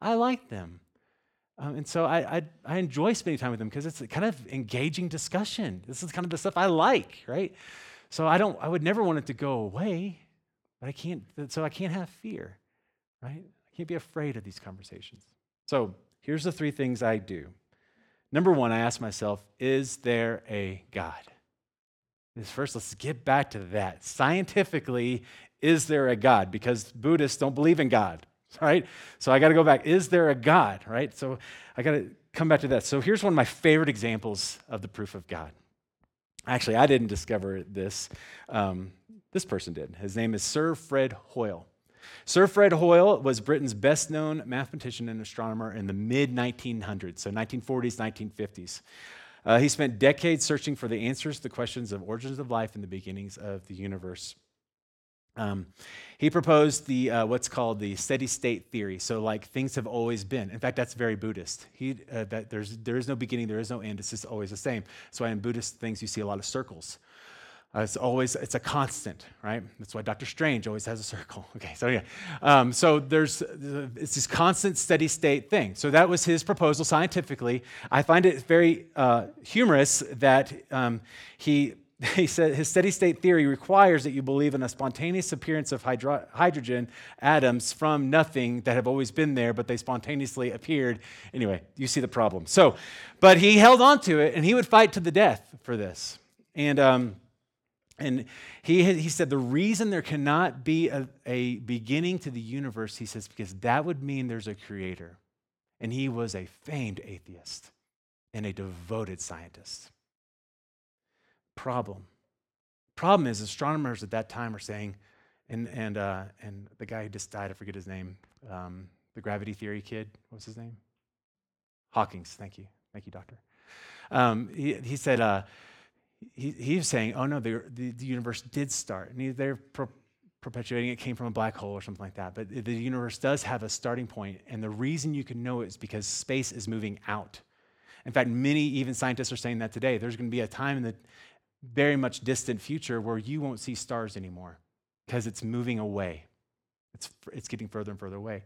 I like them. Um, and so I, I, I, enjoy spending time with them because it's kind of engaging discussion. This is kind of the stuff I like, right? So I don't, I would never want it to go away, but I can't, so I can't have fear, right? I can't be afraid of these conversations. So here's the three things I do. Number one, I ask myself, is there a God? This first, let's get back to that. Scientifically, is there a God? Because Buddhists don't believe in God, right? So I got to go back. Is there a God, right? So I got to come back to that. So here's one of my favorite examples of the proof of God. Actually, I didn't discover this. Um, this person did. His name is Sir Fred Hoyle. Sir Fred Hoyle was Britain's best known mathematician and astronomer in the mid 1900s, so 1940s, 1950s. Uh, he spent decades searching for the answers to the questions of origins of life and the beginnings of the universe. Um, he proposed the uh, what's called the steady state theory. So, like things have always been. In fact, that's very Buddhist. He, uh, that there's there is no beginning, there is no end. It's just always the same. That's why in Buddhist things you see a lot of circles. Uh, it's always it's a constant, right? That's why Doctor Strange always has a circle. Okay, so yeah, um, so there's it's this constant steady state thing. So that was his proposal scientifically. I find it very uh, humorous that um, he he said his steady state theory requires that you believe in a spontaneous appearance of hydro- hydrogen atoms from nothing that have always been there, but they spontaneously appeared. Anyway, you see the problem. So, but he held on to it and he would fight to the death for this. And, um, and he, he said the reason there cannot be a, a beginning to the universe, he says, because that would mean there's a creator. And he was a famed atheist and a devoted scientist problem. Problem is, astronomers at that time are saying, and, and, uh, and the guy who just died, I forget his name, um, the gravity theory kid, what was his name? Hawking's, thank you. Thank you, doctor. Um, he, he said, uh, he, he was saying, oh no, the, the, the universe did start. And he, they're pro- perpetuating it came from a black hole or something like that. But the universe does have a starting point, and the reason you can know it is because space is moving out. In fact, many even scientists are saying that today. There's going to be a time in the very much distant future where you won't see stars anymore because it's moving away. It's, it's getting further and further away.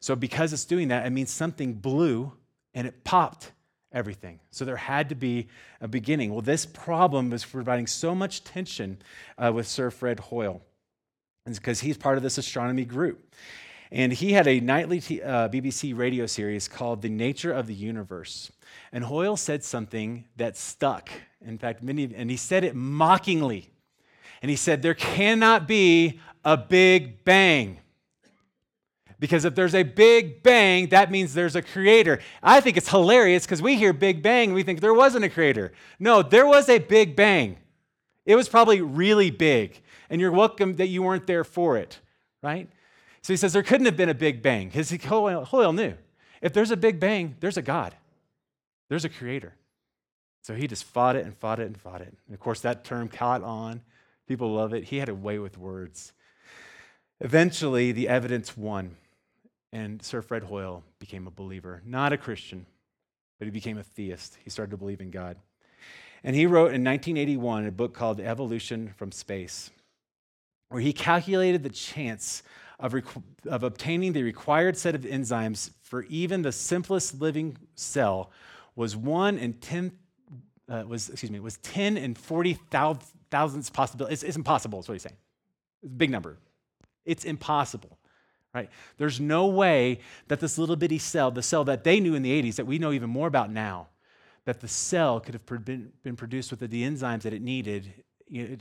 So, because it's doing that, it means something blew and it popped everything. So there had to be a beginning. Well, this problem was providing so much tension uh, with Sir Fred Hoyle because he's part of this astronomy group. And he had a nightly t- uh, BBC radio series called The Nature of the Universe. And Hoyle said something that stuck. In fact, many, and he said it mockingly. And he said, There cannot be a big bang. Because if there's a big bang, that means there's a creator. I think it's hilarious because we hear big bang we think there wasn't a creator. No, there was a big bang. It was probably really big. And you're welcome that you weren't there for it, right? So he says there couldn't have been a big bang because Hoyle knew if there's a big bang, there's a God, there's a creator. So he just fought it and fought it and fought it. And of course, that term caught on. People love it. He had a way with words. Eventually, the evidence won, and Sir Fred Hoyle became a believer, not a Christian, but he became a theist. He started to believe in God. And he wrote in 1981 a book called Evolution from Space, where he calculated the chance of, requ- of obtaining the required set of enzymes for even the simplest living cell was one in 10 uh, was excuse me was 10 and 40 thousandths possibility it's, it's impossible is what he's saying it's a big number it's impossible, right? There's no way that this little bitty cell, the cell that they knew in the 80s, that we know even more about now, that the cell could have been, been produced with the enzymes that it needed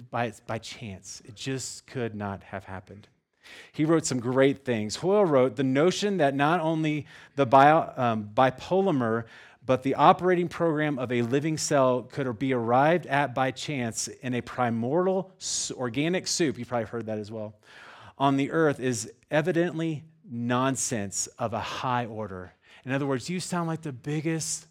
by, by chance. It just could not have happened. He wrote some great things. Hoyle wrote the notion that not only the bio, um, but the operating program of a living cell could be arrived at by chance in a primordial organic soup. You probably heard that as well on the earth is evidently nonsense of a high order. In other words, you sound like the biggest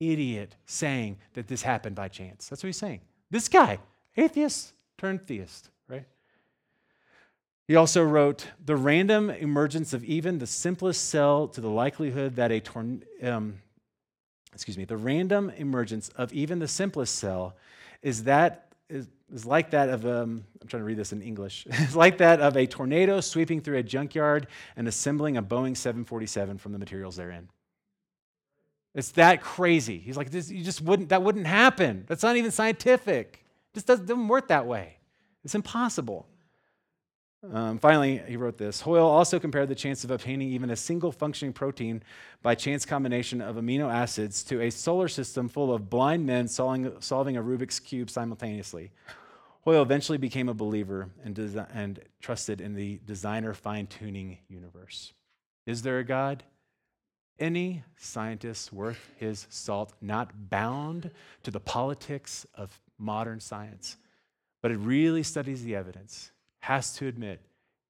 idiot saying that this happened by chance. That's what he's saying. This guy, atheist turned theist? He also wrote the random emergence of even the simplest cell to the likelihood that a torn, um, excuse me, the random emergence of even the simplest cell is that is, is like that of, um, I'm trying to read this in English, it's like that of a tornado sweeping through a junkyard and assembling a Boeing 747 from the materials therein. It's that crazy. He's like, this, you just wouldn't, that wouldn't happen. That's not even scientific. It just doesn't, doesn't work that way. It's impossible. Um, finally, he wrote this Hoyle also compared the chance of obtaining even a single functioning protein by chance combination of amino acids to a solar system full of blind men solving, solving a Rubik's Cube simultaneously. Hoyle eventually became a believer and, desi- and trusted in the designer fine tuning universe. Is there a God? Any scientist worth his salt, not bound to the politics of modern science, but it really studies the evidence has to admit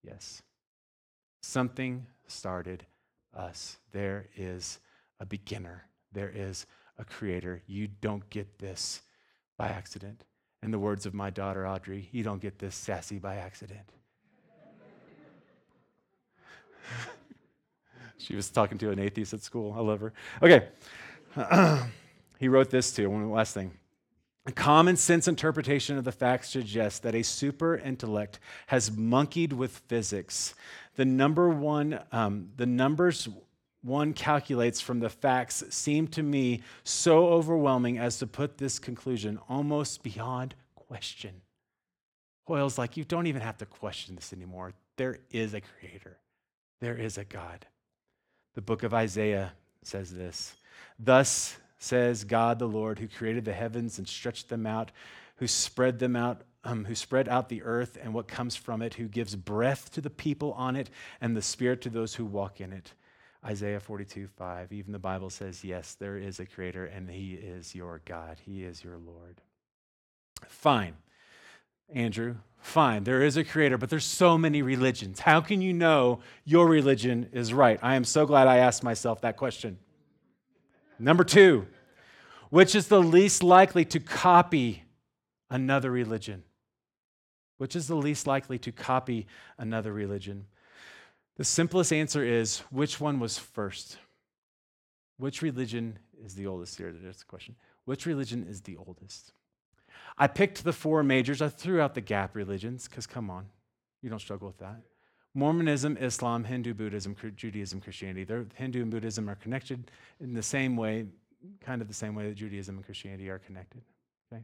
yes, something started us. There is a beginner, there is a creator. You don't get this by accident. In the words of my daughter Audrey, you don't get this sassy by accident. she was talking to an atheist at school. I love her. Okay. he wrote this too. One last thing. A common sense interpretation of the facts suggests that a super intellect has monkeyed with physics. The number one, um, the numbers one calculates from the facts seem to me so overwhelming as to put this conclusion almost beyond question. Hoyle's like, you don't even have to question this anymore. There is a creator, there is a God. The book of Isaiah says this Thus says God the Lord, who created the heavens and stretched them out, who spread them out, um, who spread out the earth and what comes from it, who gives breath to the people on it and the spirit to those who walk in it. Isaiah 42, 5. Even the Bible says, yes, there is a creator and he is your God. He is your Lord. Fine. Andrew, fine. There is a creator, but there's so many religions. How can you know your religion is right? I am so glad I asked myself that question. Number two, which is the least likely to copy another religion? Which is the least likely to copy another religion? The simplest answer is which one was first? Which religion is the oldest? Here, there's the question. Which religion is the oldest? I picked the four majors. I threw out the gap religions because, come on, you don't struggle with that. Mormonism, Islam, Hindu, Buddhism, Judaism, Christianity. They're, Hindu and Buddhism are connected in the same way kind of the same way that Judaism and Christianity are connected. Okay?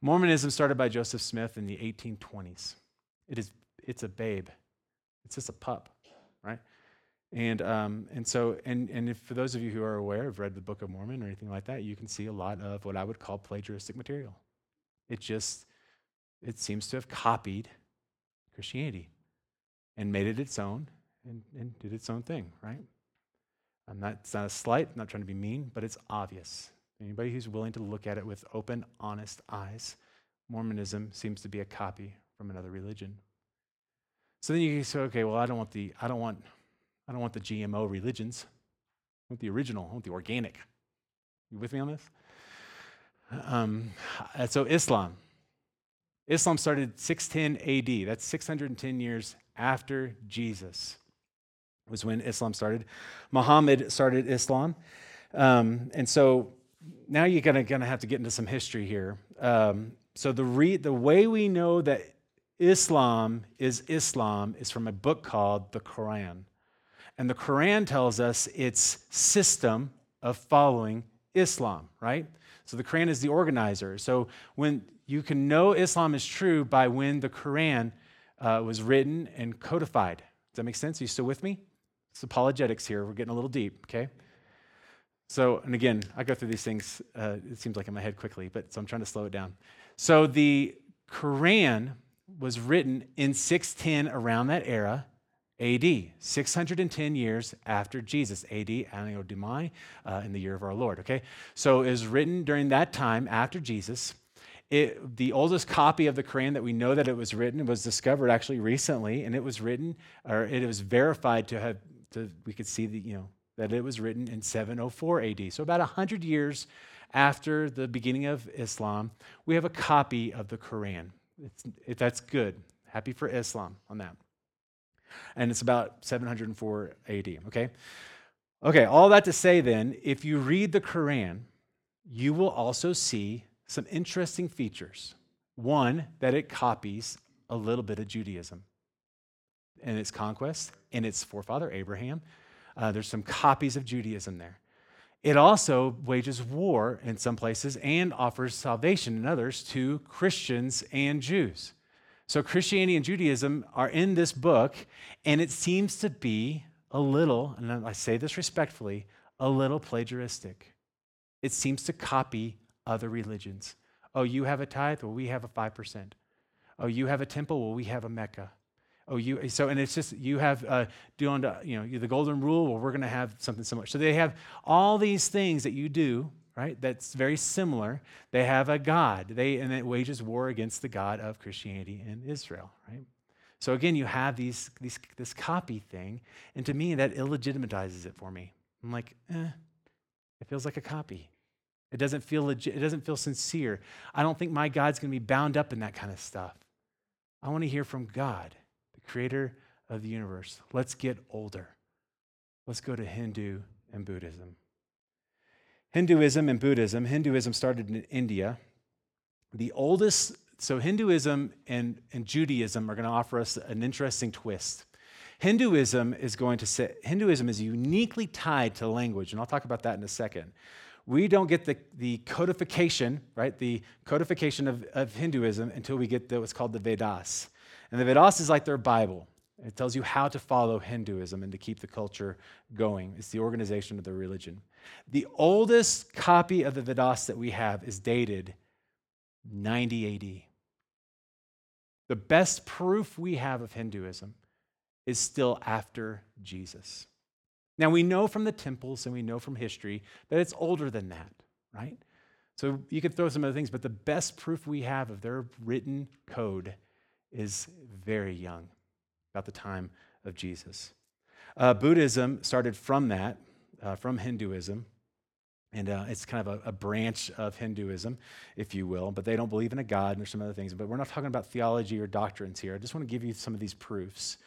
Mormonism started by Joseph Smith in the 1820s. It is, it's a babe. It's just a pup, right? And, um, and so, and, and if, for those of you who are aware, have read the Book of Mormon or anything like that, you can see a lot of what I would call plagiaristic material. It just, it seems to have copied Christianity and made it its own and, and did its own thing, right? I'm not, it's not a slight, I'm not trying to be mean, but it's obvious. Anybody who's willing to look at it with open, honest eyes, Mormonism seems to be a copy from another religion. So then you can say, okay, well, I don't want the, I don't want, I don't want the GMO religions. I want the original, I want the organic. You with me on this? Um, so Islam. Islam started 610 AD. That's 610 years after Jesus was when Islam started. Muhammad started Islam. Um, and so now you're gonna, gonna have to get into some history here. Um, so the, re- the way we know that Islam is Islam is from a book called the Quran. And the Quran tells us its system of following Islam, right? So the Quran is the organizer. So when you can know Islam is true by when the Quran uh, was written and codified. Does that make sense? Are you still with me? It's apologetics here. We're getting a little deep, okay? So, and again, I go through these things, uh, it seems like in my head quickly, but so I'm trying to slow it down. So the Quran was written in 610 around that era, AD, 610 years after Jesus, AD, Anno Domini, uh, in the year of our Lord, okay? So it was written during that time after Jesus. It, the oldest copy of the Quran that we know that it was written was discovered actually recently, and it was written, or it was verified to have, to, we could see that, you know, that it was written in 704 AD. So about 100 years after the beginning of Islam, we have a copy of the Quran. It, that's good. Happy for Islam on that. And it's about 704 AD, okay? Okay, all that to say then, if you read the Quran, you will also see some interesting features. One, that it copies a little bit of Judaism and its conquest and its forefather Abraham. Uh, there's some copies of Judaism there. It also wages war in some places and offers salvation in others to Christians and Jews. So Christianity and Judaism are in this book, and it seems to be a little, and I say this respectfully, a little plagiaristic. It seems to copy other religions. Oh, you have a tithe? Well, we have a 5%. Oh, you have a temple? Well, we have a Mecca. Oh, you so and it's just you have uh, doing you know the golden rule. Well, we're going to have something similar. So they have all these things that you do right. That's very similar. They have a God. They and it wages war against the God of Christianity in Israel. Right. So again, you have these, these this copy thing, and to me that illegitimatizes it for me. I'm like, eh, it feels like a copy. It doesn't feel legit. It doesn't feel sincere. I don't think my God's going to be bound up in that kind of stuff. I want to hear from God the creator of the universe. Let's get older. Let's go to Hindu and Buddhism. Hinduism and Buddhism. Hinduism started in India. The oldest, so Hinduism and, and Judaism are going to offer us an interesting twist. Hinduism is going to say, Hinduism is uniquely tied to language, and I'll talk about that in a second. We don't get the, the codification, right? The codification of, of Hinduism until we get the, what's called the Vedas. And the Vedas is like their Bible. It tells you how to follow Hinduism and to keep the culture going. It's the organization of the religion. The oldest copy of the Vedas that we have is dated 90 AD. The best proof we have of Hinduism is still after Jesus. Now, we know from the temples and we know from history that it's older than that, right? So you could throw some other things, but the best proof we have of their written code is very young, about the time of Jesus. Uh, Buddhism started from that, uh, from Hinduism. And uh, it's kind of a, a, branch of Hinduism, if you will, but they don't believe in a God and there's some other things. But we're not talking about theology or doctrines here. I just want to give you some of these proofs.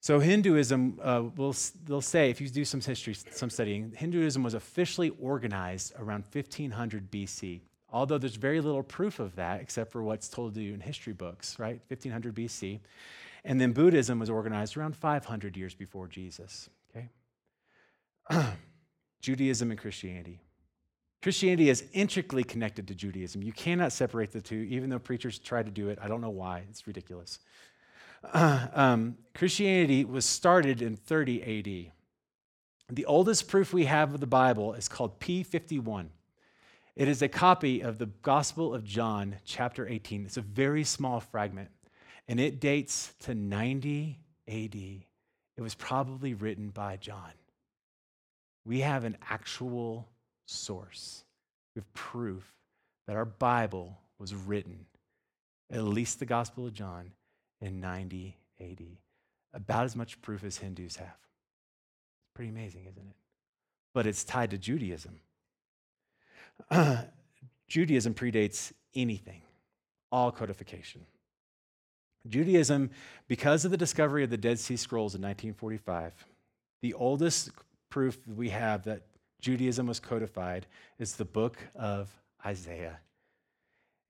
So, Hinduism, uh, will, they'll say, if you do some history, some studying, Hinduism was officially organized around 1500 BC although there's very little proof of that except for what's told to you in history books, right? 1500 BC. And then Buddhism was organized around 500 years before Jesus, okay? Judaism and Christianity. Christianity is intricately connected to Judaism. You cannot separate the two, even though preachers try to do it. I don't know why. It's ridiculous. Um, Christianity was started in 30 AD. The oldest proof we have of the Bible is called P51. It is a copy of the Gospel of John, chapter 18. It's a very small fragment, and it dates to 90 AD. It was probably written by John. We have an actual source. We have proof that our Bible was written, at least the Gospel of John, in 90 AD. About as much proof as Hindus have. It's pretty amazing, isn't it? But it's tied to Judaism. Uh, Judaism predates anything, all codification. Judaism, because of the discovery of the Dead Sea Scrolls in 1945, the oldest proof we have that Judaism was codified is the book of Isaiah.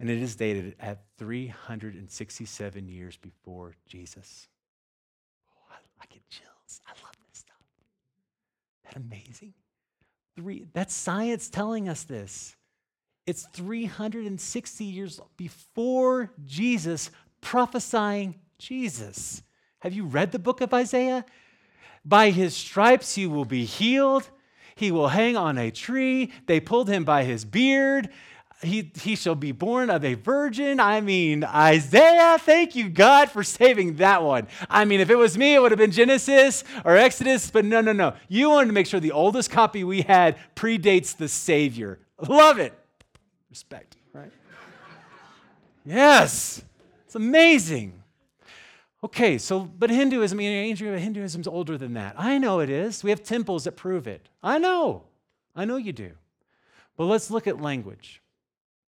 And it is dated at 367 years before Jesus. Oh, I, I get chills. I love this stuff. Isn't that amazing? Three, that's science telling us this. It's 360 years before Jesus prophesying Jesus. Have you read the book of Isaiah? By his stripes you will be healed. He will hang on a tree. They pulled him by his beard. He, he shall be born of a virgin. I mean, Isaiah, thank you, God, for saving that one. I mean, if it was me, it would have been Genesis or Exodus, but no, no, no. You wanted to make sure the oldest copy we had predates the Savior. Love it. Respect, right? yes, it's amazing. Okay, so, but Hinduism, you know, ancient Hinduism is older than that. I know it is. We have temples that prove it. I know. I know you do. But let's look at language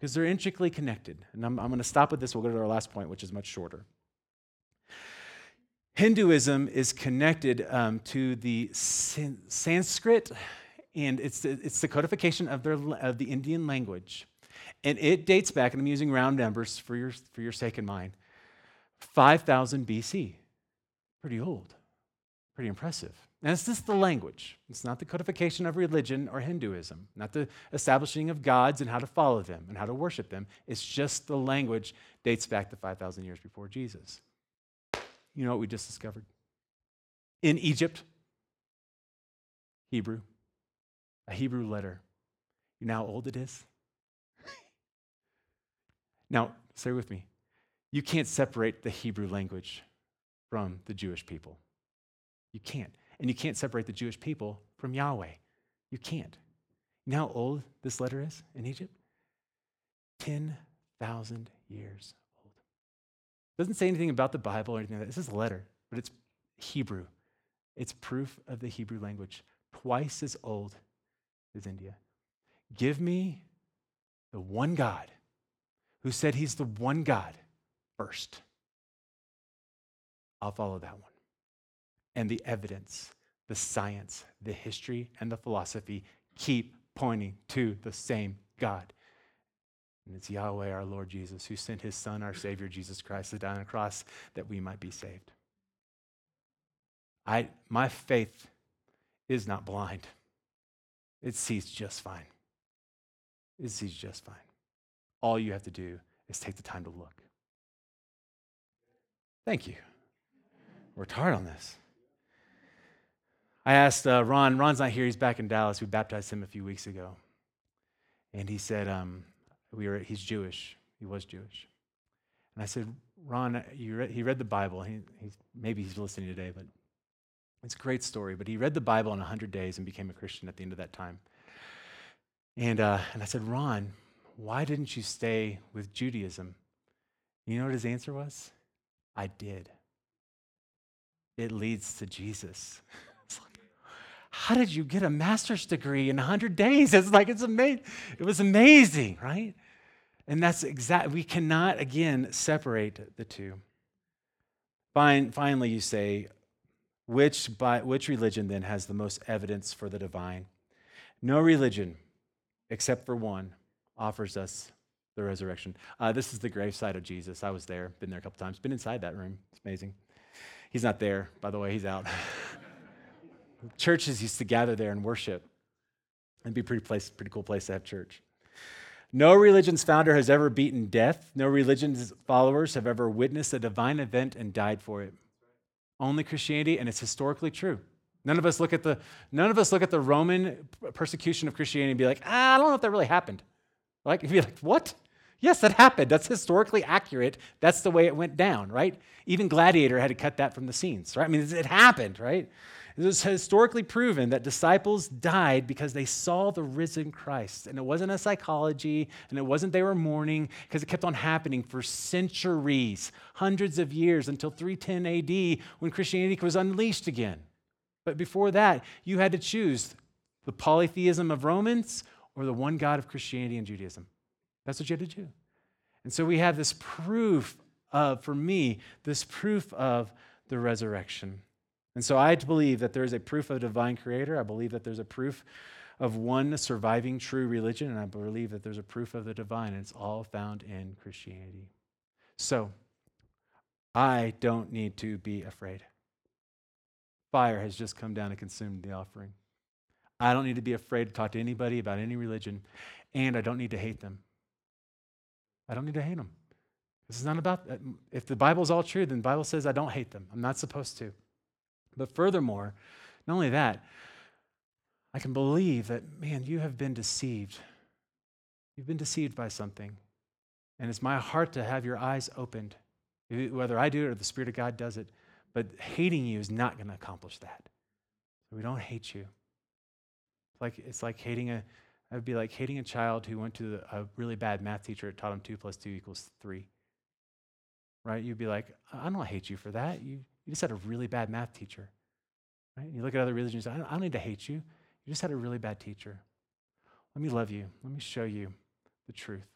because they're intricately connected. And I'm, I'm going to stop with this. We'll go to our last point, which is much shorter. Hinduism is connected um, to the San- Sanskrit, and it's the, it's the codification of, their, of the Indian language. And it dates back, and I'm using round numbers for your, for your sake and mine, 5000 BC. Pretty old, pretty impressive. And it's just the language. It's not the codification of religion or Hinduism, not the establishing of gods and how to follow them and how to worship them. It's just the language dates back to 5,000 years before Jesus. You know what we just discovered? In Egypt, Hebrew, a Hebrew letter. You know how old it is? now, say with me. You can't separate the Hebrew language from the Jewish people. You can't. And you can't separate the Jewish people from Yahweh. You can't. You know how old this letter is in Egypt? 10,000 years old. It doesn't say anything about the Bible or anything like that. This is a letter, but it's Hebrew. It's proof of the Hebrew language, twice as old as India. Give me the one God who said he's the one God first. I'll follow that one. And the evidence, the science, the history, and the philosophy keep pointing to the same God. And it's Yahweh, our Lord Jesus, who sent his Son, our Savior, Jesus Christ, to die on a cross that we might be saved. I, my faith is not blind, it sees just fine. It sees just fine. All you have to do is take the time to look. Thank you. Worked hard on this. I asked uh, Ron, Ron's not here, he's back in Dallas. We baptized him a few weeks ago. And he said, um, we were, he's Jewish. He was Jewish. And I said, Ron, read, he read the Bible. He, he's, maybe he's listening today, but it's a great story. But he read the Bible in 100 days and became a Christian at the end of that time. And, uh, and I said, Ron, why didn't you stay with Judaism? You know what his answer was? I did. It leads to Jesus. How did you get a master's degree in 100 days? It's like, it's amazing. It was amazing, right? And that's exact. We cannot, again, separate the two. Fine, finally, you say, which, by, which religion then has the most evidence for the divine? No religion, except for one, offers us the resurrection. Uh, this is the graveside of Jesus. I was there, been there a couple times, been inside that room. It's amazing. He's not there, by the way, he's out. Churches used to gather there and worship. It'd be a pretty, place, pretty cool place to have church. No religion's founder has ever beaten death. No religion's followers have ever witnessed a divine event and died for it. Only Christianity, and it's historically true. None of us look at the none of us look at the Roman persecution of Christianity and be like, ah, I don't know if that really happened. Like, you'd be like, what? Yes, that happened. That's historically accurate. That's the way it went down, right? Even Gladiator had to cut that from the scenes, right? I mean, it happened, right? It was historically proven that disciples died because they saw the risen Christ. And it wasn't a psychology, and it wasn't they were mourning, because it kept on happening for centuries, hundreds of years, until 310 AD when Christianity was unleashed again. But before that, you had to choose the polytheism of Romans or the one God of Christianity and Judaism. That's what you had to do. And so we have this proof of, for me, this proof of the resurrection. And so I believe that there is a proof of a divine creator. I believe that there's a proof of one surviving true religion. And I believe that there's a proof of the divine. And it's all found in Christianity. So I don't need to be afraid. Fire has just come down and consumed the offering. I don't need to be afraid to talk to anybody about any religion. And I don't need to hate them. I don't need to hate them. This is not about, if the Bible is all true, then the Bible says I don't hate them. I'm not supposed to. But furthermore, not only that, I can believe that, man, you have been deceived. You've been deceived by something. And it's my heart to have your eyes opened, whether I do it or the Spirit of God does it. But hating you is not going to accomplish that. So we don't hate you. It's like, it's like hating a, it would be like hating a child who went to a really bad math teacher that taught him 2 plus 2 equals 3. Right? You'd be like, I don't hate you for that. You, you just had a really bad math teacher. Right? You look at other religions, I don't, I don't need to hate you. You just had a really bad teacher. Let me love you. Let me show you the truth.